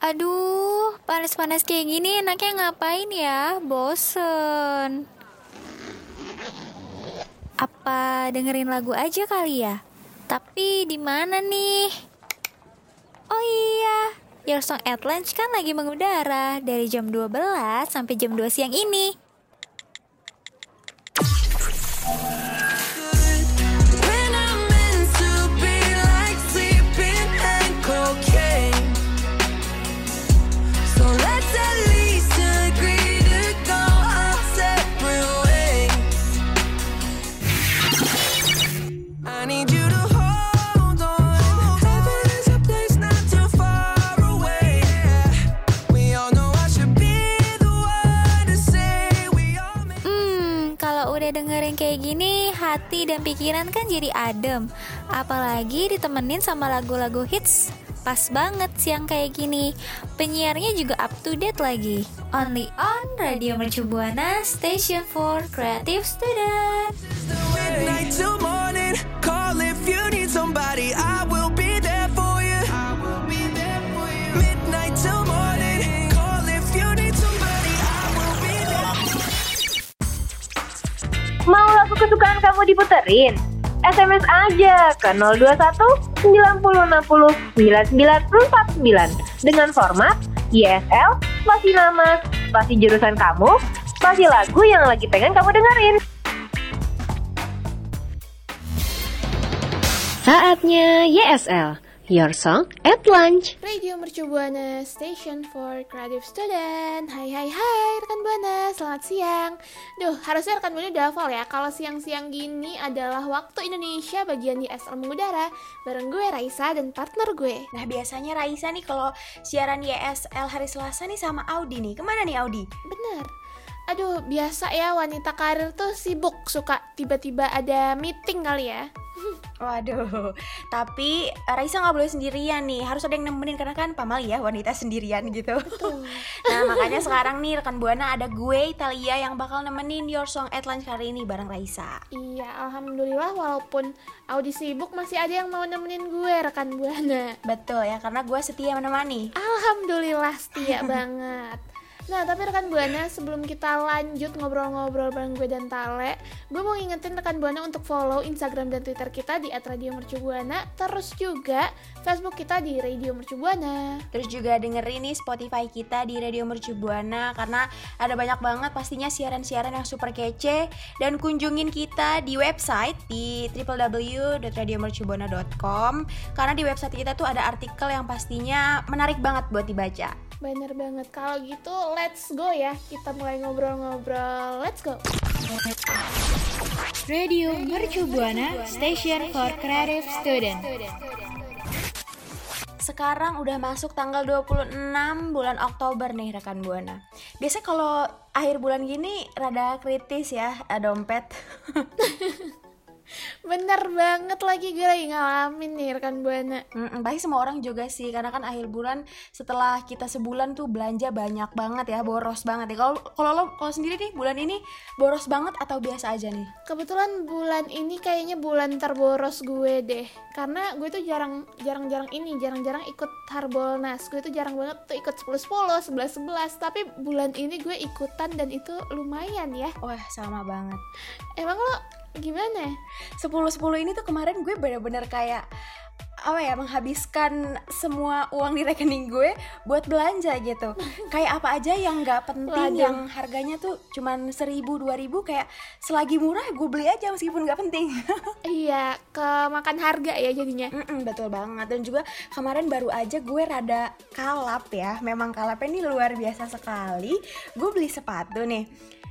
Aduh, panas-panas kayak gini enaknya ngapain ya? Bosen. Apa dengerin lagu aja kali ya? Tapi di mana nih? Oh iya, Your Song at Lunch kan lagi mengudara dari jam 12 sampai jam 2 siang ini. Hati dan pikiran kan jadi adem. Apalagi ditemenin sama lagu-lagu hits. Pas banget siang kayak gini. Penyiarnya juga up to date lagi. Only on Radio Mercu Buana, Station for Creative Student. midnight till morning. Call if you need somebody. I Mau lagu kesukaan kamu diputerin? SMS aja ke 021 90 60 9949 dengan format YSL, spasi nama, spasi jurusan kamu, spasi lagu yang lagi pengen kamu dengerin. Saatnya YSL, Your Song at Lunch. Radio Mercu Buana Station for Creative Student. Hai hai hai rekan Buana, selamat siang. Duh, harusnya rekan Buana udah hafal ya. Kalau siang-siang gini adalah waktu Indonesia bagian YSL mengudara. Bareng gue Raisa dan partner gue. Nah biasanya Raisa nih kalau siaran YSL hari Selasa nih sama Audi nih. Ke mana nih Audi? Bener Aduh, biasa ya wanita karir tuh sibuk Suka tiba-tiba ada meeting kali ya. Waduh, tapi Raisa nggak boleh sendirian nih. Harus ada yang nemenin karena kan pamali ya wanita sendirian gitu. Nah makanya sekarang nih rekan Buana ada gue Italia yang bakal nemenin Your Song at Lunch kali ini bareng Raisa. Iya, Alhamdulillah walaupun Audi sibuk masih ada yang mau nemenin gue rekan Buana. Betul ya karena gue setia menemani. Alhamdulillah setia banget. Nah, tapi rekan Buana, sebelum kita lanjut ngobrol-ngobrol bareng gue dan Tale, gue mau ngingetin rekan Buana untuk follow Instagram dan Twitter kita di @radiomercubuana, terus juga Facebook kita di Radio Mercubuana. Terus juga dengerin nih Spotify kita di Radio Mercu Buana karena ada banyak banget pastinya siaran-siaran yang super kece dan kunjungin kita di website di www.radiomercubuana.com karena di website kita tuh ada artikel yang pastinya menarik banget buat dibaca. Bener banget. Kalau gitu, let's go ya. Kita mulai ngobrol-ngobrol. Let's go. Radio Mercu Buana, Station for Creative Student. Sekarang udah masuk tanggal 26 bulan Oktober nih rekan Buana. Biasanya kalau akhir bulan gini rada kritis ya eh, dompet. Bener banget lagi gue lagi ngalamin nih rekan Buana. Mm, pasti semua orang juga sih karena kan akhir bulan setelah kita sebulan tuh belanja banyak banget ya boros banget ya. Kalau kalau lo kalau sendiri nih bulan ini boros banget atau biasa aja nih? Kebetulan bulan ini kayaknya bulan terboros gue deh. Karena gue tuh jarang jarang-jarang ini Jarang-jarang ikut Harbolnas. Gue tuh jarang banget tuh ikut 10-10, 11-11 Tapi bulan ini gue ikutan dan itu lumayan ya. Wah sama banget. Emang lo gimana? 10 10 ini tuh kemarin gue bener-bener kayak apa ya menghabiskan semua uang di rekening gue buat belanja gitu. Kayak apa aja yang nggak penting Waduh. yang harganya tuh cuman seribu dua ribu kayak selagi murah gue beli aja meskipun nggak penting. Iya, kemakan harga ya jadinya. Mm-mm, betul banget. Dan juga kemarin baru aja gue rada kalap ya. Memang kalapnya ini luar biasa sekali. Gue beli sepatu nih.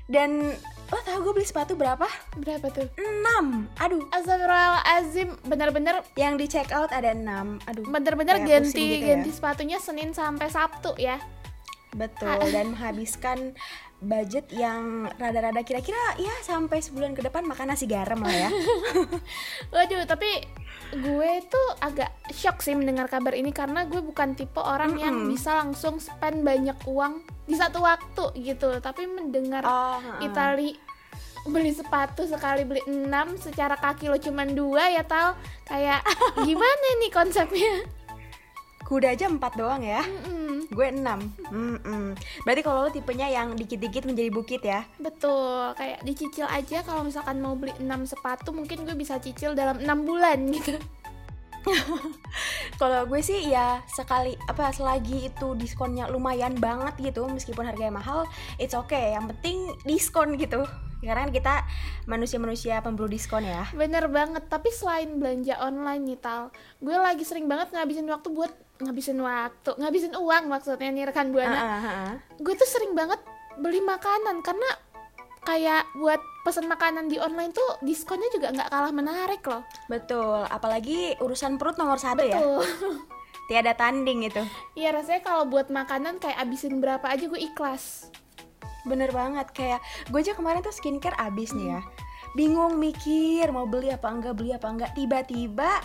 Dan lo tau gue beli sepatu berapa? Berapa tuh? 6 aduh Astagfirullahaladzim Bener-bener yang di check out ada 6 aduh Bener-bener ganti gitu ya. ganti sepatunya Senin sampai Sabtu ya betul dan menghabiskan budget yang rada-rada kira-kira ya sampai sebulan ke depan makan nasi garam lah ya Waduh, tapi gue tuh agak shock sih mendengar kabar ini karena gue bukan tipe orang yang Mm-mm. bisa langsung spend banyak uang di satu waktu gitu. Tapi mendengar oh. Itali beli sepatu sekali beli 6 secara kaki lo cuman dua ya tal kayak gimana nih konsepnya kuda aja empat doang ya Mm-mm. gue 6 Mm-mm. Berarti kalau lo tipenya yang dikit-dikit menjadi bukit ya Betul, kayak dicicil aja kalau misalkan mau beli 6 sepatu mungkin gue bisa cicil dalam 6 bulan gitu. Kalau gue sih ya sekali apa selagi itu diskonnya lumayan banget gitu meskipun harganya mahal, it's okay. Yang penting diskon gitu. Karena kan kita manusia-manusia pemburu diskon ya. Bener banget, tapi selain belanja online nih Tal, gue lagi sering banget ngabisin waktu buat ngabisin waktu, ngabisin uang maksudnya nih rekan Buana. Ah, ah, ah. Gue tuh sering banget beli makanan karena kayak buat pesan makanan di online tuh diskonnya juga nggak kalah menarik loh. Betul, apalagi urusan perut nomor satu ya. Tuh. Tiada tanding itu. Iya rasanya kalau buat makanan kayak abisin berapa aja gue ikhlas. Bener banget kayak gue aja kemarin tuh skincare abis nih ya. Bingung mikir mau beli apa enggak beli apa enggak tiba-tiba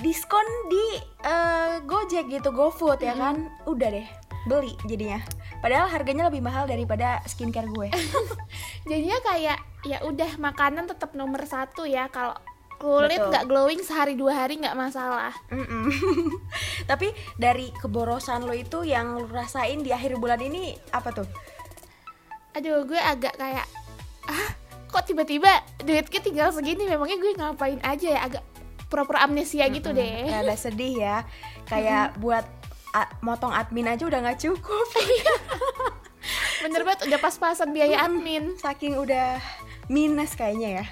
diskon di eh, Gojek gitu GoFood ya kan. Udah deh beli jadinya. Padahal harganya lebih mahal daripada skincare gue. Jadinya kayak ya udah makanan tetap nomor satu ya kalau kulit nggak glowing sehari dua hari nggak masalah. Tapi dari keborosan lo itu yang lo rasain di akhir bulan ini apa tuh? Aduh gue agak kayak ah kok tiba-tiba duitnya tinggal segini memangnya gue ngapain aja ya agak pura-pura amnesia gitu deh. Rada sedih ya. Kayak buat a- motong admin aja udah nggak cukup. Bener banget udah pas-pasan biaya admin. Saking udah minus kayaknya ya.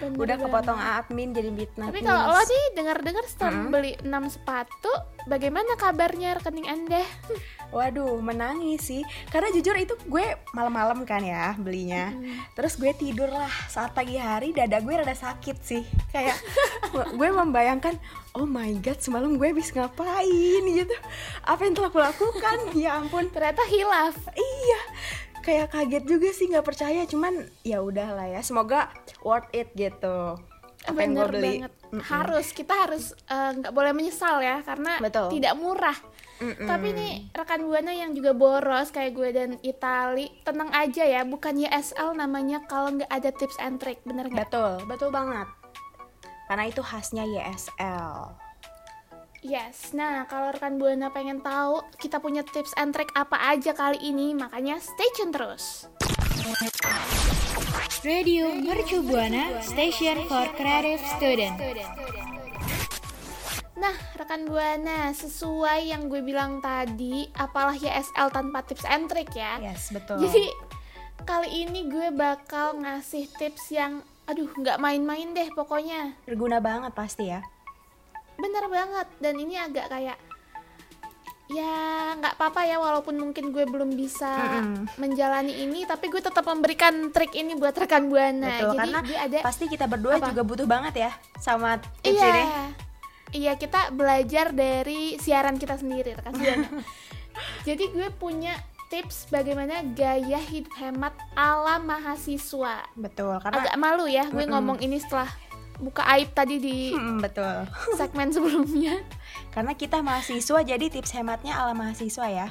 Bener udah banget. kepotong admin jadi minus. Tapi kalau lo nih dengar-dengar setelah beli 6 sepatu, bagaimana kabarnya rekening Anda? Waduh, menangis sih. Karena jujur itu gue malam-malam kan ya belinya. Terus gue tidur lah saat pagi hari dada gue rada sakit sih. Kayak gue membayangkan, oh my god semalam gue habis ngapain gitu. Apa yang telah kulakukan? ya ampun. Ternyata hilaf. Iya, kayak kaget juga sih nggak percaya. Cuman ya udahlah ya. Semoga worth it gitu. Apa yang gue beli. banget. Harus kita harus eh, nggak boleh menyesal ya karena Betul. tidak murah. Tapi nih rekan buana yang juga boros kayak gue dan Itali, tenang aja ya, bukan YSL namanya kalau nggak ada tips and trick, bener nggak? Betul, betul banget. Karena itu khasnya YSL. Yes, nah kalau rekan buana pengen tahu kita punya tips and trick apa aja kali ini, makanya stay tune terus. Radio Mercu Buana Station for Creative Student. Nah, rekan Buana, sesuai yang gue bilang tadi, apalah YSL tanpa tips and trick ya. Yes, betul. Jadi kali ini gue bakal ngasih tips yang aduh nggak main-main deh pokoknya. berguna banget pasti ya. Bener banget dan ini agak kayak ya nggak apa-apa ya walaupun mungkin gue belum bisa menjalani ini tapi gue tetap memberikan trik ini buat rekan Buana. Betul, Jadi karena gue ada pasti kita berdua Apa? juga butuh banget ya sama tips iya. ini. Iya, kita belajar dari siaran kita sendiri, rekan Buana. Jadi gue punya tips bagaimana gaya hidup hemat ala mahasiswa. Betul, karena Agak malu ya gue ngomong ini setelah buka aib tadi di Hmm, betul. segmen sebelumnya. Karena kita mahasiswa jadi tips hematnya ala mahasiswa ya.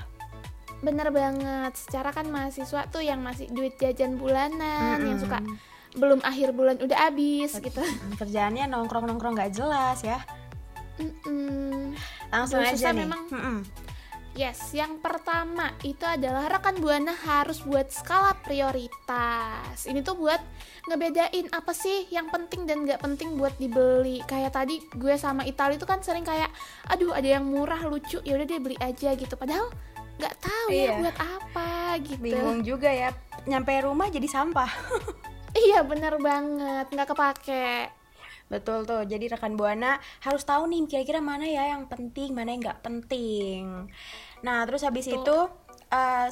Bener banget. Secara kan mahasiswa tuh yang masih duit jajan bulanan, yang suka belum akhir bulan udah habis gitu. Hmm, Kerjaannya nongkrong-nongkrong nggak jelas ya. Mm-mm. Langsung Agak aja susah nih. memang. Mm-mm. Yes, yang pertama itu adalah rekan buana harus buat skala prioritas. Ini tuh buat ngebedain apa sih yang penting dan nggak penting buat dibeli. Kayak tadi gue sama Itali tuh kan sering kayak, aduh ada yang murah lucu, ya udah deh beli aja gitu. Padahal nggak tahu Iya. ya buat apa gitu. Bingung juga ya. Nyampe rumah jadi sampah. Iya bener banget, nggak kepake. Betul tuh. Jadi rekan buana harus tahu nih kira-kira mana ya yang penting, mana yang nggak penting. Nah, terus habis Betul. itu eh,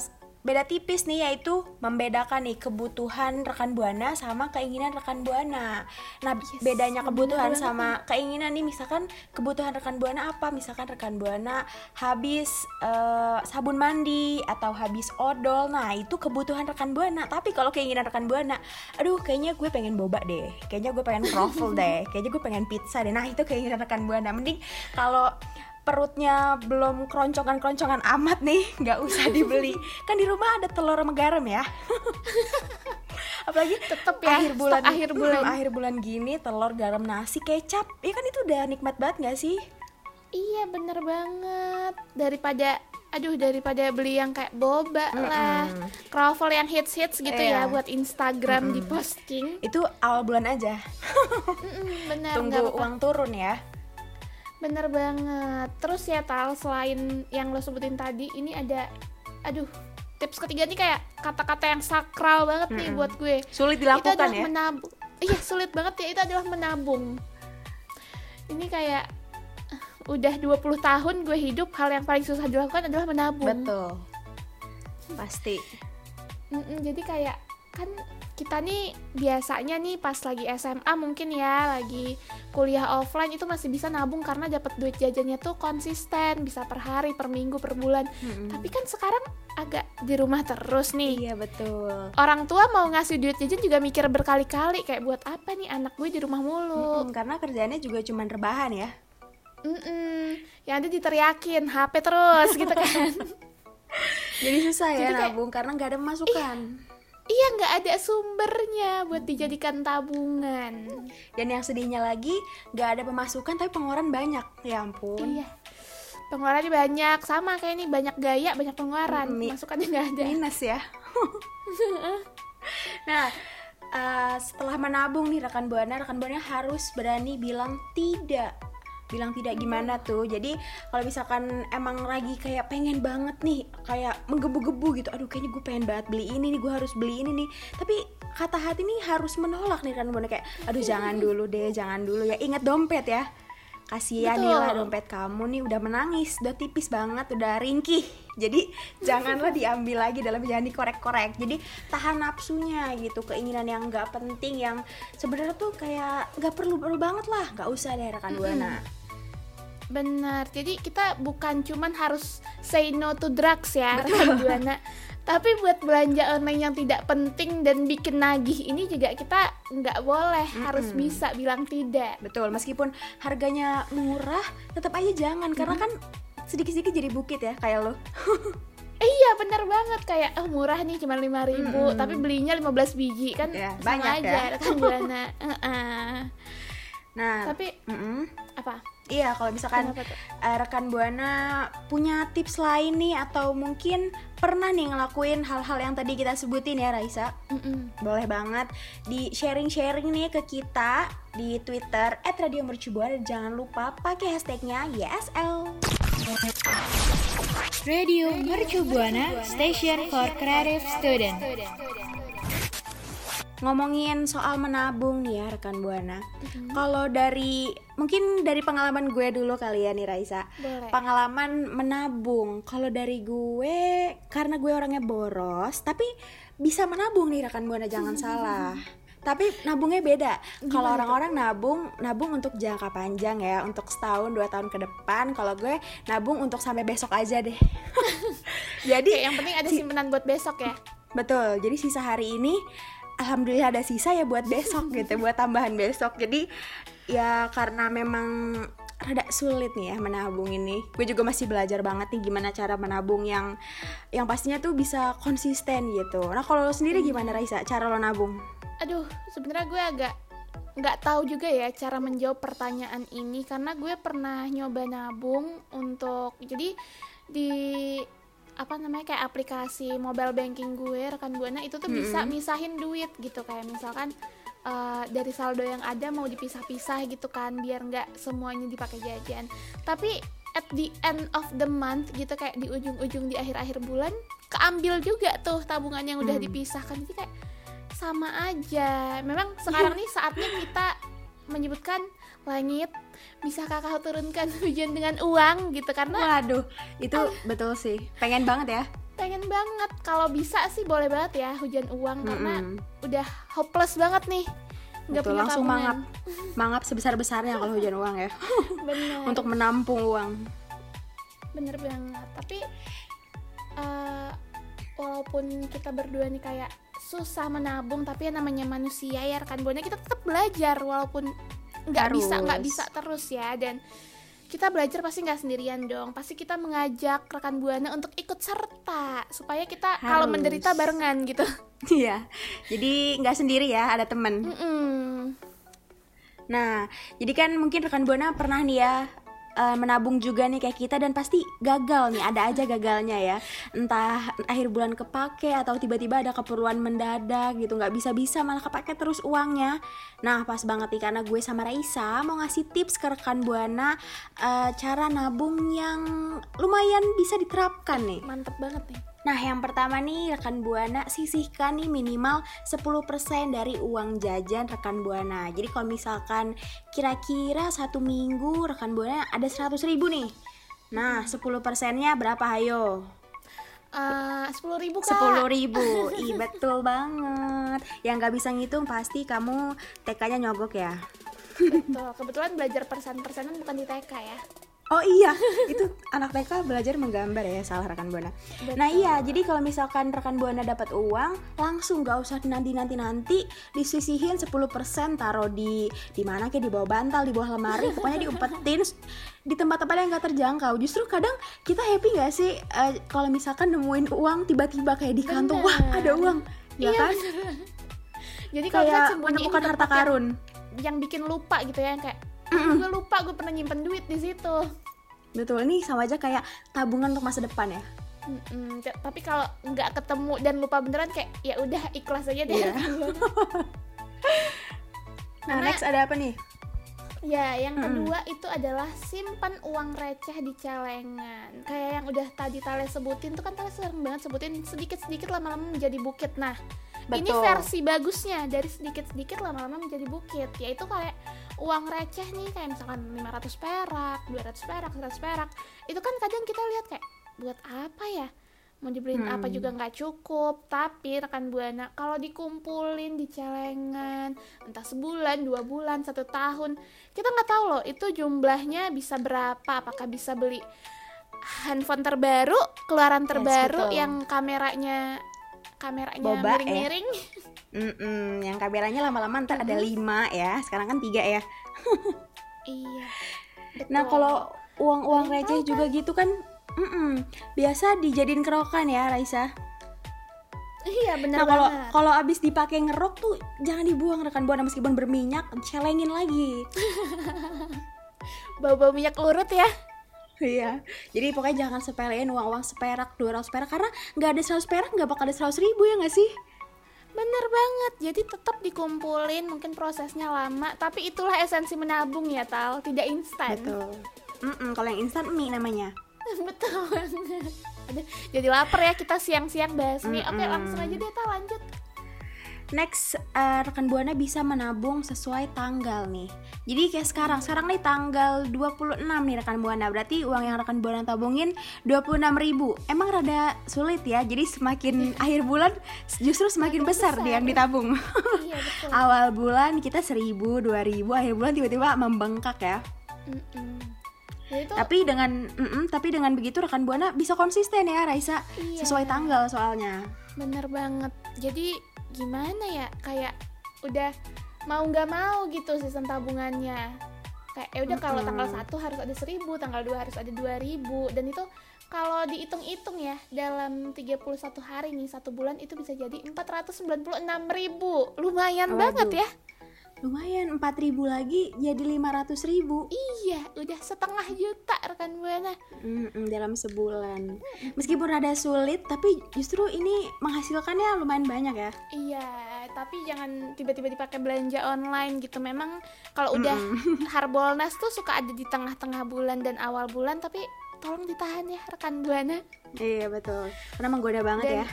beda tipis nih yaitu membedakan nih kebutuhan rekan buana sama keinginan rekan buana. Nah, bedanya kebutuhan bener sama keinginan nih misalkan kebutuhan rekan buana apa? Misalkan rekan buana habis eh, sabun mandi atau habis odol. Nah, itu kebutuhan rekan buana. Tapi kalau keinginan rekan buana, aduh kayaknya gue pengen boba deh. Kayaknya gue pengen kroffel deh. Kayaknya gue pengen pizza deh. Nah, itu keinginan rekan buana. Mending kalau perutnya belum keroncongan-keroncongan amat nih, nggak usah dibeli. Kan di rumah ada telur sama garam ya. Apalagi Tetep ya, akhir bulan akhir bulan. Hmm, akhir bulan gini telur garam nasi kecap. Ya kan itu udah nikmat banget nggak sih? Iya bener banget Daripada aduh daripada beli yang kayak boba lah croffle yang hits hits gitu Iya. ya buat Instagram di posting Itu awal bulan aja. bener Tunggu nggak apa-apa. uang turun ya. Bener banget terus ya tal selain yang lo sebutin tadi ini ada aduh tips ketiga nih kayak kata-kata yang sakral banget nih buat gue Sulit itu dilakukan adalah ya. menabung iya sulit banget ya itu adalah menabung ini kayak udah 20 tahun gue hidup hal yang paling susah dilakukan adalah menabung Betul. Pasti. Mm-mm, jadi kayak kan kita nih biasanya nih pas lagi SMA mungkin ya lagi kuliah offline itu masih bisa nabung karena dapat duit jajannya tuh konsisten bisa per hari per minggu per bulan tapi kan sekarang agak di rumah terus nih Iya betul. orang tua mau ngasih duit jajan juga mikir berkali-kali kayak buat apa nih anak gue di rumah mulu Mm, karena kerjaannya juga cuma rebahan ya. Mm-mm. yang ada diteriakin HP terus gitu kan Jadi susah ya Jadi kayak- nabung karena nggak ada pemasukan. iya nggak ada sumbernya buat dijadikan tabungan Dan yang sedihnya lagi nggak ada pemasukan tapi pengeluaran banyak. Ya ampun. Iya. Pengeluarannya banyak, sama kayak nih banyak gaya, banyak pengeluaran. Mi- Masukannya nggak ada. Minus ya. nah, eh, setelah menabung nih rekan buana, rekan buana harus berani bilang tidak. Bilang tidak gimana tuh. Jadi kalau misalkan emang lagi kayak pengen banget nih, kayak menggebu-gebu gitu. Aduh, kayaknya gue pengen banget beli ini nih, gue harus beli ini nih. Tapi kata hati nih harus menolak nih rekan buana kayak, aduh jangan dulu deh, jangan dulu ya. Ingat dompet ya. Kasihan nih lah dompet kamu nih udah menangis, udah tipis banget, udah ringkih. Jadi janganlah diambil lagi dalam jangan dikorek-korek. Jadi tahan nafsunya gitu, keinginan yang nggak penting yang sebenarnya tuh kayak nggak perlu perlu banget lah, nggak usah deh rekan buana. Benar. Jadi kita bukan cuman harus say no to drugs ya, rekan Buana. Tapi buat belanja online yang tidak penting dan bikin nagih ini juga kita nggak boleh, harus bisa bilang tidak. Betul, meskipun harganya murah, tetap aja jangan karena kan sedikit-sedikit jadi bukit ya kayak lo. Iya bener banget kayak oh murah nih cuma lima ribu tapi belinya 15 biji kan Ya, sama banyak aja ya. rekan Buana. Heeh. Nah, Tapi mm-mm. apa? Iya, kalau misalkan eh, rekan buana punya tips lain nih atau mungkin pernah nih ngelakuin hal-hal yang tadi kita sebutin ya Raisa, Mm-mm. boleh banget di sharing-sharing nih ke kita di Twitter @radiomercubuana dan jangan lupa pakai hashtagnya YSL. Radio Mercu Buana Station for Creative Student. Ngomongin soal menabung nih ya rekan buana. Kalau dari mungkin dari pengalaman gue dulu kali ya nih Raisa. Boleh. Pengalaman menabung. Kalau dari gue karena gue orangnya boros, tapi bisa menabung nih rekan buana jangan salah. Tapi nabungnya beda. Kalau orang-orang nabung, nabung untuk jangka panjang ya, untuk setahun dua tahun ke depan. Kalau gue nabung untuk sampai besok aja deh. Jadi Kayak yang penting ada simpenan buat besok ya. Betul, jadi sisa hari ini Alhamdulillah ada sisa ya buat besok gitu, buat tambahan besok. Jadi ya karena memang rada sulit nih ya menabung ini. Gue juga masih belajar banget nih gimana cara menabung yang Yang pastinya tuh bisa konsisten gitu. Nah kalau lo sendiri gimana Raisa, cara lo nabung? Aduh, sebenarnya gue agak nggak tahu juga ya cara menjawab pertanyaan ini. Karena gue pernah nyoba nabung untuk jadi di apa namanya kayak aplikasi mobile banking gue rekan buana itu tuh bisa misahin duit gitu. Kayak misalkan eh, dari saldo yang ada mau dipisah-pisah gitu kan biar nggak semuanya dipakai jajan. Tapi at the end of the month gitu kayak di ujung-ujung di akhir-akhir bulan keambil juga tuh tabungan yang udah dipisahkan. Jadi kayak sama aja. Memang sekarang nih saatnya kita menyebutkan langit bisakah kau turunkan hujan dengan uang gitu karena Waduh, itu betul sih. Pengen banget ya. Pengen banget. Kalau bisa sih boleh banget ya hujan uang karena Mm-mm. udah hopeless banget nih. Nggak Betul, punya langsung tabungan. mangap. Mangap sebesar-besarnya kalau hujan uang ya. Bener. Untuk menampung uang. Bener banget. Tapi eh, walaupun kita berdua nih kayak susah menabung tapi yang namanya manusia ya rekan buana kita tetap belajar walaupun nggak bisa nggak bisa terus ya. Dan kita belajar pasti nggak sendirian dong. Pasti kita mengajak rekan buana untuk ikut serta supaya kita kalau menderita barengan gitu. Iya, jadi nggak sendiri ya, ada temen Mm-mm. Nah, jadi kan mungkin rekan buana pernah nih ya eh, menabung juga nih kayak kita dan pasti gagal nih, ada aja gagalnya ya. Entah akhir bulan kepake atau tiba-tiba ada keperluan mendadak gitu, nggak bisa-bisa malah kepake terus uangnya. Nah, pas banget nih karena gue sama Raisa mau ngasih tips ke rekan Buana eh, cara nabung yang lumayan bisa diterapkan nih. Mantep banget nih. Nah, yang pertama nih rekan Buana sisihkan nih minimal 10% dari uang jajan rekan Buana. Jadi kalau misalkan kira-kira satu minggu rekan Buana ada 100 ribu nih. Nah, 10 persennya berapa ayo? Sepuluh ribu kak. 10 ribu, ih betul banget Yang gak bisa ngitung pasti kamu TK-nya nyogok ya Betul. Kebetulan belajar persen-persenan bukan di TK ya. Oh iya, itu anak TK belajar menggambar ya, salah rekan Buana. Nah iya, jadi kalau misalkan rekan Buana dapat uang, langsung gak usah nanti nanti nanti disisihin 10% taruh di di mana kayak di bawah bantal, di bawah lemari, pokoknya diumpetin di tempat-tempat yang gak terjangkau. Justru kadang kita happy gak sih eh, kalau misalkan nemuin uang tiba-tiba kayak di kantong, wah ada uang, ya kan? Jadi kalau Kayak menemukan harta karun. yang bikin lupa gitu ya yang kayak gue lupa gue pernah nyimpen duit di situ Betul, ini sama aja kayak tabungan untuk masa depan ya. Mm-mm, tapi kalau nggak ketemu dan lupa beneran kayak ya udah ikhlas aja deh Iya. Nah, Karena- next ada apa nih? ya yang Mm-mm. kedua itu adalah simpan uang receh di celengan kayak yang udah tadi Tale sebutin tuh kan Tale sering banget sebutin sedikit sedikit lama-lama menjadi bukit nah ini Betul. versi bagusnya dari sedikit sedikit lama-lama menjadi bukit yaitu kayak uang receh nih kayak misalkan 500 perak 200 perak 100 perak itu kan kadang kita lihat kayak buat apa ya mau dibeliin Hmm. apa juga nggak cukup tapi rekan buana kalau dikumpulin di celengan entah sebulan dua bulan satu tahun kita nggak tahu loh itu jumlahnya bisa berapa apakah bisa beli handphone terbaru keluaran terbaru betul. yang kameranya kameranya Boba, ya. miring-miring Mm-mm, yang kameranya lama-lama ntar ada lima ya, sekarang kan tiga ya. iya Nah betul. kalau uang-uang receh juga gitu kan, mm-mm, biasa dijadiin kerokan ya Raisa. iya bener Nah kalau kalau abis dipakai ngerok tuh jangan dibuang rekan buana meskipun berminyak, celengin lagi. bau-bau minyak urut ya Iya, jadi pokoknya jangan sepelein uang-uang seperak, 200 perak. Karena nggak ada 100 perak nggak bakal ada 100 ribu ya nggak sih? Bener banget, jadi tetap dikumpulin mungkin prosesnya lama. Tapi itulah esensi menabung ya Tal, tidak instan. Betul. Mm-mm, kalau yang instan mie namanya. Betul banget. Aduh, Jadi lapar ya kita siang-siang bahas mie. Oke Mm-mm. langsung aja deh Tal. Lanjut Next, eh, rekan Buana bisa menabung sesuai tanggal nih. Jadi kayak sekarang, sekarang nih tanggal 26 nih rekan Buana. Berarti uang yang rekan Buana tabungin 26 ribu. Emang rada sulit ya, jadi semakin akhir bulan justru semakin besar, nih yang ditabung. Iya betul Awal bulan kita 1000, 2000, akhir bulan tiba-tiba membengkak ya. Mm-mm. Jadi itu Tapi dengan mm-mm, tapi dengan begitu rekan Buana bisa konsisten ya Raisa. Iya. Sesuai tanggal soalnya. bener banget Jadi gimana ya, kayak udah mau nggak mau gitu sistem tabungannya. Kayak ya udah kalau tanggal 1 harus ada 1000, tanggal 2 harus ada 2000 Dan itu kalau dihitung-hitung ya dalam 31 hari nih satu bulan itu bisa jadi 496 ribu. Lumayan Waduh. banget ya Lumayan 4000 lagi jadi 500 ribu. iya udah setengah juta rekan buana Mm-mm, dalam sebulan. Meskipun rada sulit, tapi justru ini menghasilkannya lumayan banyak ya. iya tapi jangan tiba-tiba dipakai belanja online gitu memang kalau udah harbolnas tuh suka ada di tengah-tengah bulan dan awal bulan tapi tolong ditahan ya rekan buana Iya betul. Karena menggoda banget Dan- ya.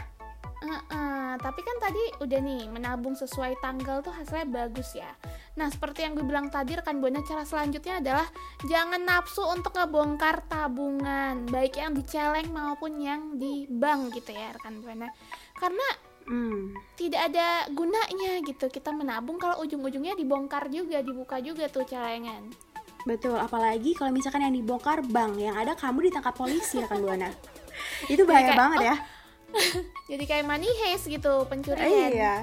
Heeh, tapi kan tadi udah nih menabung sesuai tanggal tuh hasilnya bagus ya. Nah seperti yang gue bilang tadi rekan buana cara selanjutnya adalah jangan nafsu untuk ngebongkar tabungan baik yang di celeng maupun yang di bank gitu ya rekan buana. Karena Hmm. tidak ada gunanya gitu kita menabung kalau ujung-ujungnya dibongkar juga dibuka juga tuh celengan. Betul. Apalagi kalau misalkan yang dibongkar bank, yang ada kamu ditangkap polisi ya kan Buana. Itu bahaya kayak, banget ya. Jadi kayak money heist gitu pencurian. Iya.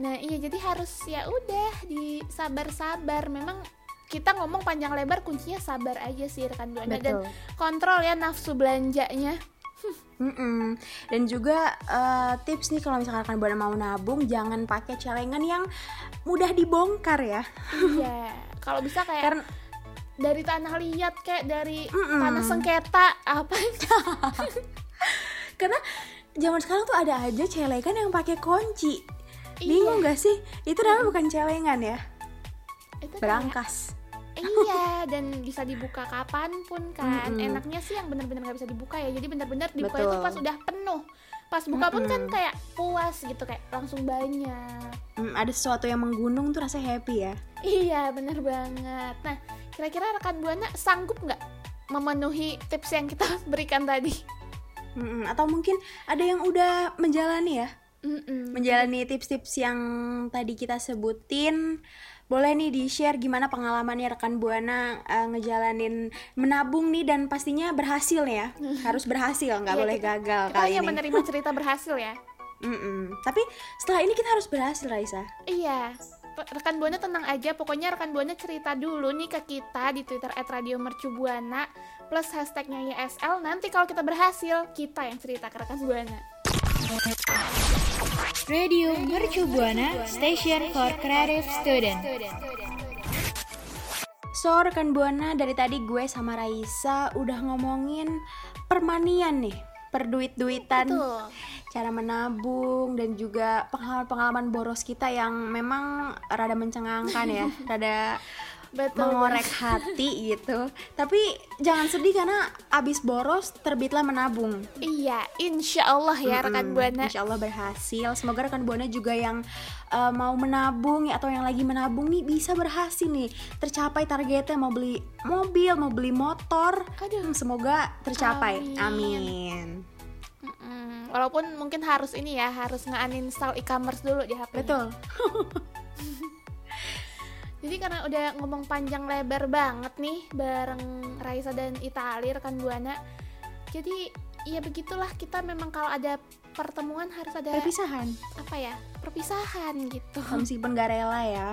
Nah iya jadi harus ya udah disabar-sabar. Memang kita ngomong panjang lebar kuncinya sabar aja sih rekan buana dan kontrol ya nafsu belanjanya. Mm-mm. Dan juga eh, tips nih kalau misalkan rekan Buana mau nabung, jangan pakai celengan yang mudah dibongkar ya. iya. Kalau bisa kayak Karena dari tanah liat kayak dari Mm-mm. tanah sengketa apa Karena zaman sekarang tuh ada aja celekan yang pakai kunci. Iya. Bingung gak sih? Itu namanya bukan celengan ya, itu kayak- berangkas. iya dan bisa dibuka kapan pun kan Mm-mm. enaknya sih yang benar-benar nggak bisa dibuka ya jadi benar-benar dibuka itu Betul. pas udah penuh pas buka pun kan kayak puas gitu kayak langsung banyak Hmm, ada sesuatu yang menggunung tuh rasanya happy ya. iya bener banget nah kira-kira rekan buana sanggup nggak memenuhi tips yang kita berikan tadi Mm-mm. Atau mungkin ada yang udah menjalani ya, Mm-mm. menjalani tips-tips yang tadi kita sebutin. Boleh nih di-share gimana pengalamannya rekan Buana eh, ngejalanin menabung nih dan pastinya berhasil ya. Harus berhasil, nggak Iya, boleh kita- gagal kita kali hanya ini. menerima cerita berhasil ya Mm-mm. Tapi setelah ini kita harus berhasil, Raisa. Iya, rekan buana tenang aja. Pokoknya rekan buana cerita dulu nih ke kita di Twitter @radiomercubuana plus hashtagnya YSL. Nanti kalau kita berhasil, kita yang cerita ke rekan buana. Radio Mercu Buana Station for Creative Student. So, rekan Buana, dari tadi gue sama Raisa udah ngomongin permanian nih, perduit-duitan, cara menabung dan juga pengalaman-pengalaman boros kita yang memang rada mencengangkan ya, rada betul. mengorek hati gitu. Tapi jangan sedih karena abis boros terbitlah menabung. Iya, insya Allah ya rekan Mm-mm. buana. Insya Allah berhasil. Semoga rekan buana juga yang uh, mau menabung atau yang lagi menabung nih bisa berhasil nih, tercapai targetnya mau beli mobil, mau beli motor. Aduh. Hmm, semoga tercapai. Amin. Amin. Walaupun mungkin harus ini ya, harus nge-uninstall e-commerce dulu di HP. Betul. Jadi karena udah ngomong panjang lebar banget nih bareng Raisa dan Itali rekan buana. Jadi ya begitulah kita memang kalau ada pertemuan harus ada Perpisahan. apa ya perpisahan gitu. Meskipun gak rela ya.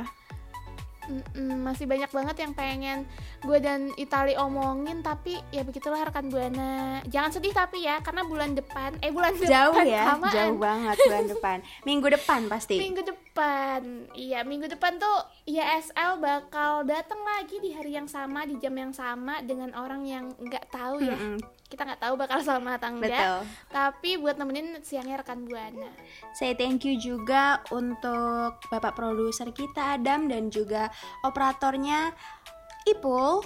Mm-mm, masih banyak banget yang pengen gue dan Itali omongin tapi ya begitulah rekan buana. Jangan sedih tapi ya karena bulan depan eh bulan Jauh depan ya, kelamaan. jauh banget bulan depan. Minggu depan pasti. Minggu depan, iya minggu depan tuh YSL bakal datang lagi di hari yang sama di jam yang sama dengan orang yang nggak tahu ya. Mm-mm. Kita nggak tahu bakal sama atau enggak. Betul. Tapi buat nemenin siangnya rekan buana. Say thank you juga untuk bapak produser kita Adam dan juga operatornya Ipul.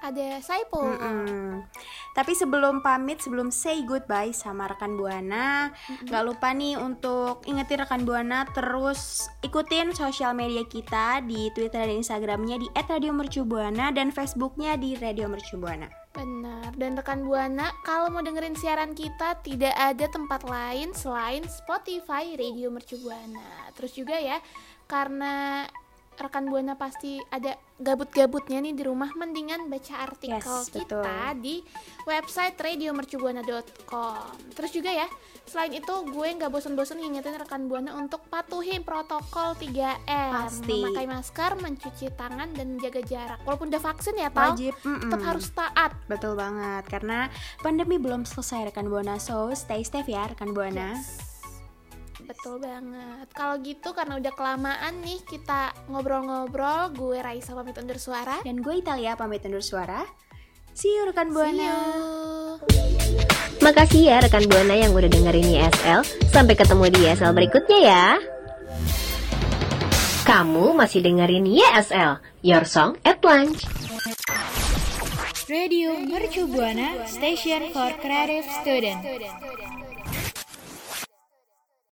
Ada Saipul. Mm-mm. Tapi sebelum pamit, sebelum say goodbye sama rekan Buana, nggak lupa nih untuk ingetin rekan Buana terus ikutin sosial media kita di Twitter dan Instagramnya di @radiomercubuana dan Facebooknya di Radio Mercubuana. Benar. Dan rekan buana, kalau mau dengerin siaran kita tidak ada tempat lain selain Spotify Radio Mercu Buana. Terus juga ya, karena rekan buana pasti ada gabut-gabutnya nih di rumah mendingan baca artikel Yes, kita betul. di website radiomercubuana.com terus juga ya selain itu gue nggak bosen-bosen ngingetin rekan buana untuk patuhi protokol 3M Pasti. memakai masker mencuci tangan dan menjaga jarak walaupun udah vaksin ya Wajib, mm-mm. tetap harus taat Betul banget, karena pandemi belum selesai rekan Buana, so stay safe ya rekan Buana. Betul banget. Kalau gitu karena udah kelamaan nih kita ngobrol-ngobrol, gue Raisa pamit undur suara. Dan gue Italia pamit undur suara. See you rekan Buana. you. Makasih ya rekan Buana yang udah dengerin YSL. Sampai ketemu di YSL berikutnya ya. Kamu masih dengerin YSL, Your Song at Lunch. Radio Mercu Buana Station for Creative Student.